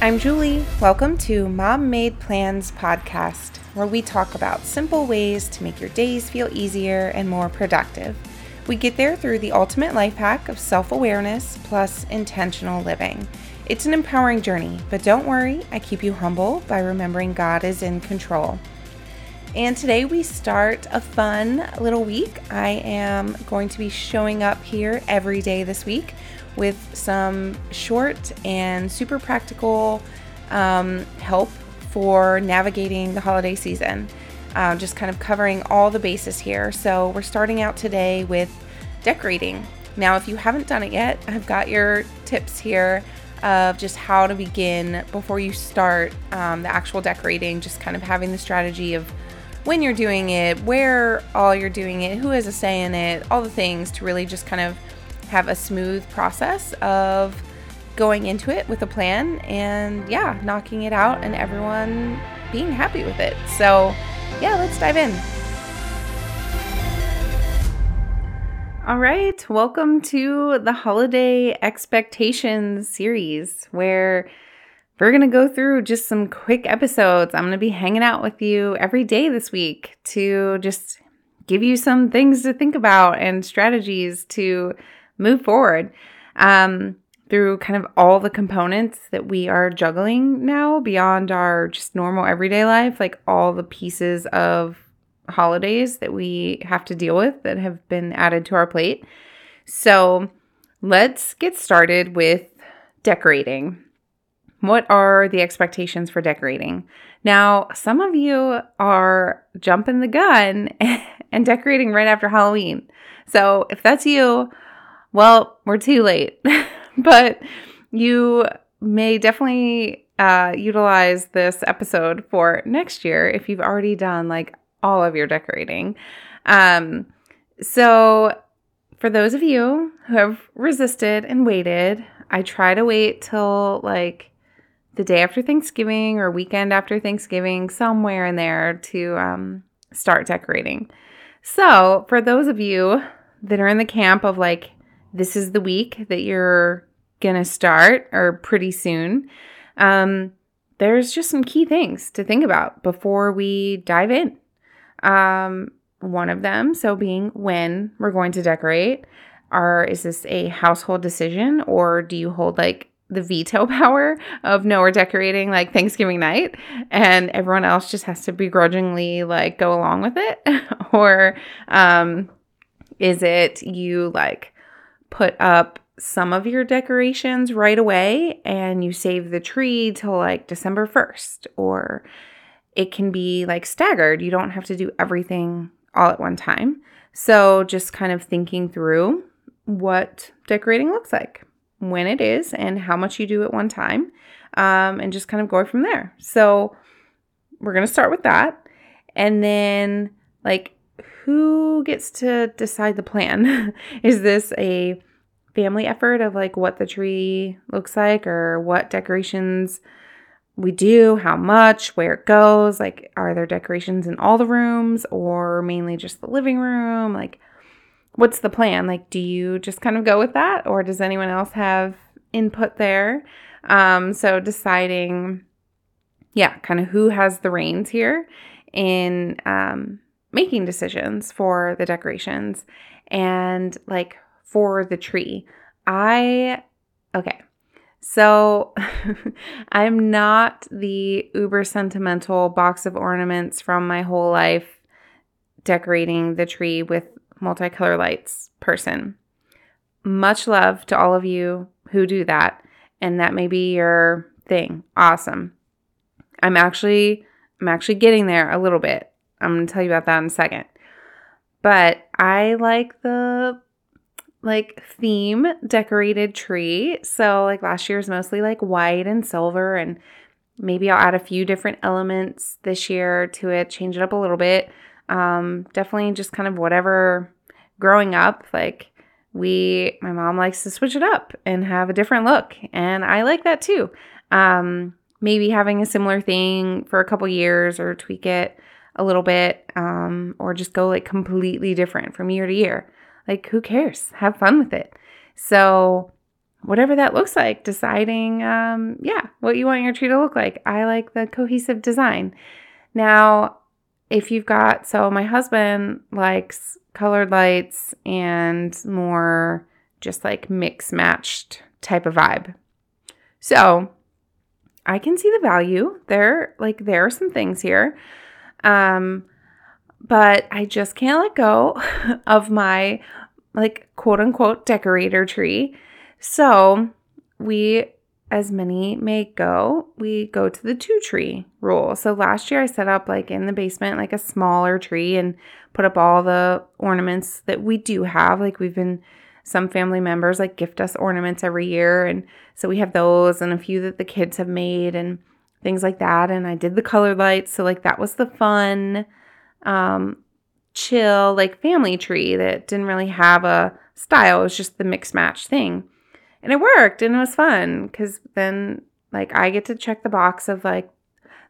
I'm Julie. Welcome to Mom Made Plans podcast, where we talk about simple ways to make your days feel easier and more productive. We get there through the ultimate life hack of self awareness plus intentional living. It's an empowering journey, but don't worry, I keep you humble by remembering God is in control. And today we start a fun little week. I am going to be showing up here every day this week with some short and super practical um, help for navigating the holiday season. Uh, just kind of covering all the bases here. So, we're starting out today with decorating. Now, if you haven't done it yet, I've got your tips here of just how to begin before you start um, the actual decorating, just kind of having the strategy of when you're doing it, where all you're doing it, who has a say in it, all the things to really just kind of have a smooth process of going into it with a plan and yeah, knocking it out and everyone being happy with it. So, yeah, let's dive in. All right, welcome to the holiday expectations series where we're going to go through just some quick episodes. I'm going to be hanging out with you every day this week to just give you some things to think about and strategies to move forward um, through kind of all the components that we are juggling now beyond our just normal everyday life, like all the pieces of holidays that we have to deal with that have been added to our plate. So let's get started with decorating. What are the expectations for decorating? Now, some of you are jumping the gun and decorating right after Halloween. So, if that's you, well, we're too late, but you may definitely uh, utilize this episode for next year if you've already done like all of your decorating. Um, so, for those of you who have resisted and waited, I try to wait till like the day after Thanksgiving or weekend after Thanksgiving, somewhere in there to um, start decorating. So, for those of you that are in the camp of like, this is the week that you're to start or pretty soon, um, there's just some key things to think about before we dive in. Um, one of them, so being when we're going to decorate, are is this a household decision or do you hold like the veto power of no we're decorating like Thanksgiving night and everyone else just has to begrudgingly like go along with it or um is it you like put up some of your decorations right away and you save the tree till like December 1st or it can be like staggered. You don't have to do everything all at one time. So just kind of thinking through what decorating looks like, when it is, and how much you do at one time, um, and just kind of go from there. So we're going to start with that. And then, like, who gets to decide the plan? Is this a family effort of like what the tree looks like or what decorations we do, how much, where it goes? Like, are there decorations in all the rooms or mainly just the living room? Like, what's the plan? Like, do you just kind of go with that or does anyone else have input there? Um, so deciding, yeah, kind of who has the reins here in um, making decisions for the decorations and like for the tree. I, okay. So I'm not the uber sentimental box of ornaments from my whole life decorating the tree with multicolor lights person. Much love to all of you who do that. And that may be your thing. Awesome. I'm actually I'm actually getting there a little bit. I'm going to tell you about that in a second. But I like the like theme decorated tree. So like last year is mostly like white and silver and maybe I'll add a few different elements this year to it, change it up a little bit. Um definitely just kind of whatever growing up like we my mom likes to switch it up and have a different look and I like that too. Um maybe having a similar thing for a couple years or tweak it a little bit um, or just go like completely different from year to year. Like, who cares? Have fun with it. So, whatever that looks like, deciding, um, yeah, what you want your tree to look like. I like the cohesive design. Now, if you've got, so my husband likes colored lights and more just like mix matched type of vibe. So I can see the value there. Like there are some things here. Um, but I just can't let go of my like quote unquote decorator tree. So we, as many may go, we go to the two tree rule. So last year I set up like in the basement, like a smaller tree and put up all the ornaments that we do have. Like we've been, some family members like gift us ornaments every year. And so we have those and a few that the kids have made and things like that. And I did the color lights. So like that was the fun, um, chill, like family tree that didn't really have a style. It was just the mix match thing. And it worked and it was fun because then like I get to check the box of like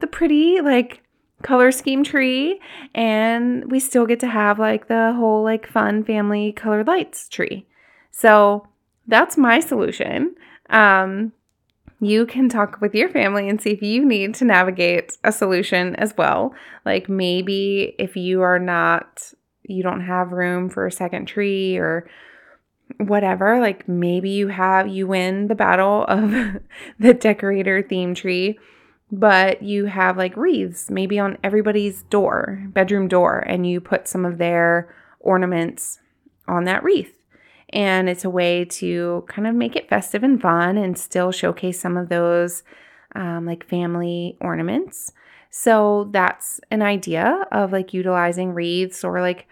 the pretty like color scheme tree and we still get to have like the whole like fun family colored lights tree. So that's my solution. Um, you can talk with your family and see if you need to navigate a solution as well. Like maybe if you are not, you don't have room for a second tree or whatever, like maybe you have, you win the battle of the decorator theme tree, but you have like wreaths maybe on everybody's door, bedroom door, and you put some of their ornaments on that wreath. And it's a way to kind of make it festive and fun and still showcase some of those um, like family ornaments. So that's an idea of like utilizing wreaths or like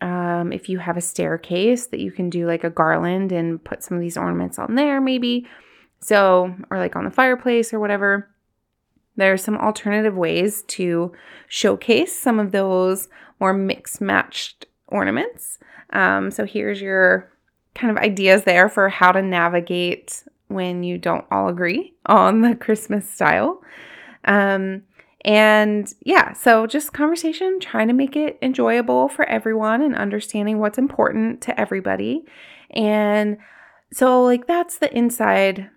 um, if you have a staircase that you can do like a garland and put some of these ornaments on there, maybe. So, or like on the fireplace or whatever. There are some alternative ways to showcase some of those more mixed matched ornaments. Um, so, here's your kind of ideas there for how to navigate when you don't all agree on the Christmas style. Um, and yeah, so just conversation, trying to make it enjoyable for everyone and understanding what's important to everybody. And so, like, that's the inside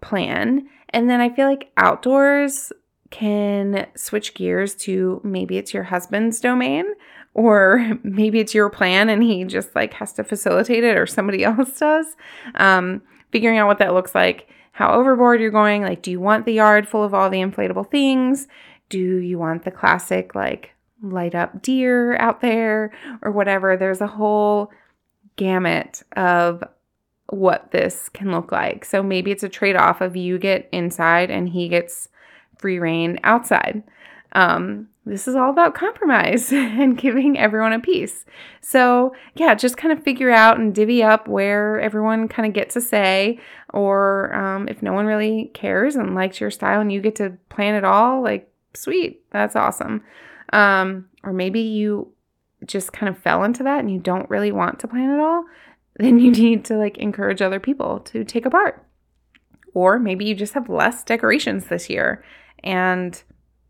plan. And then I feel like outdoors can switch gears to maybe it's your husband's domain or maybe it's your plan and he just like has to facilitate it or somebody else does. Um, figuring out what that looks like, how overboard you're going. Like, do you want the yard full of all the inflatable things? Do you want the classic, like, light up deer out there or whatever? There's a whole gamut of what this can look like. So maybe it's a trade off of you get inside and he gets free rein outside. Um, this is all about compromise and giving everyone a piece. So, yeah, just kind of figure out and divvy up where everyone kind of gets a say, or um, if no one really cares and likes your style and you get to plan it all, like sweet, that's awesome. Um, or maybe you just kind of fell into that and you don't really want to plan at all, then you need to like encourage other people to take a part. Or maybe you just have less decorations this year and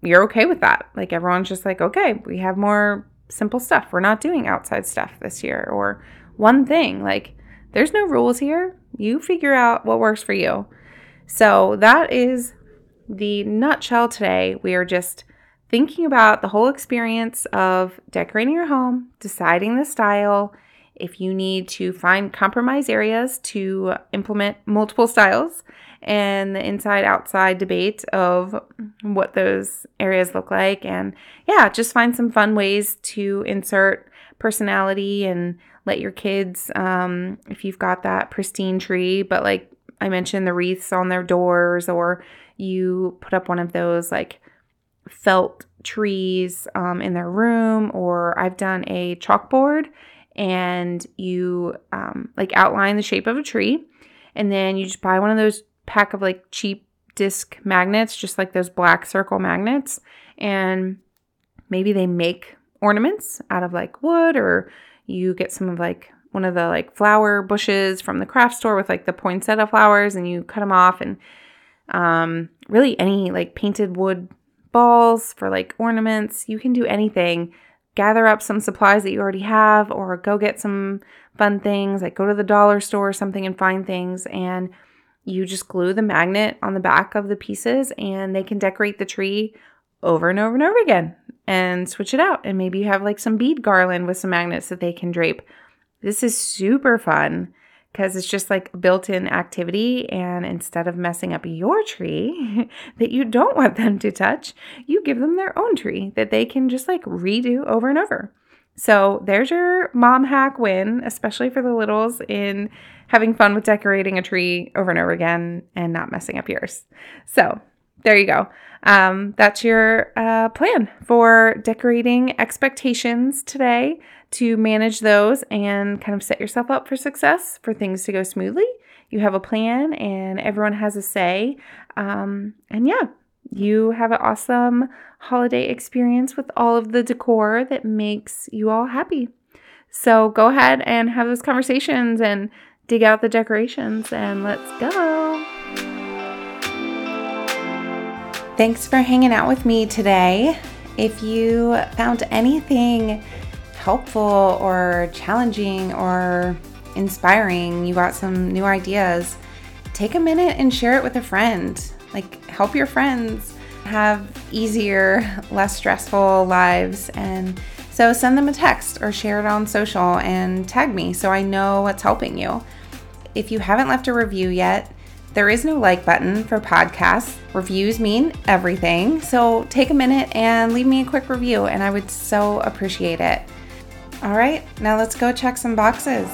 you're okay with that. Like everyone's just like, okay, we have more simple stuff. We're not doing outside stuff this year or one thing. Like there's no rules here. You figure out what works for you. So that is the nutshell today, we are just thinking about the whole experience of decorating your home, deciding the style. If you need to find compromise areas to implement multiple styles, and the inside outside debate of what those areas look like. And yeah, just find some fun ways to insert personality and let your kids, um, if you've got that pristine tree, but like I mentioned, the wreaths on their doors or you put up one of those like felt trees um, in their room, or I've done a chalkboard and you um, like outline the shape of a tree, and then you just buy one of those pack of like cheap disc magnets, just like those black circle magnets, and maybe they make ornaments out of like wood, or you get some of like one of the like flower bushes from the craft store with like the poinsettia flowers, and you cut them off and um, really any like painted wood balls for like ornaments. You can do anything. Gather up some supplies that you already have, or go get some fun things, like go to the dollar store or something and find things and you just glue the magnet on the back of the pieces and they can decorate the tree over and over and over again and switch it out. And maybe you have like some bead garland with some magnets that they can drape. This is super fun because it's just like built in activity. And instead of messing up your tree that you don't want them to touch, you give them their own tree that they can just like redo over and over. So there's your mom hack win, especially for the littles in having fun with decorating a tree over and over again and not messing up yours. So there you go. Um, that's your uh, plan for decorating expectations today to manage those and kind of set yourself up for success for things to go smoothly. You have a plan and everyone has a say. Um, and yeah, you have an awesome holiday experience with all of the decor that makes you all happy. So go ahead and have those conversations and dig out the decorations and let's go. Thanks for hanging out with me today. If you found anything helpful or challenging or inspiring, you got some new ideas, take a minute and share it with a friend. Like, help your friends have easier, less stressful lives. And so send them a text or share it on social and tag me so I know what's helping you. If you haven't left a review yet, there is no like button for podcasts. Reviews mean everything. So take a minute and leave me a quick review, and I would so appreciate it. All right, now let's go check some boxes.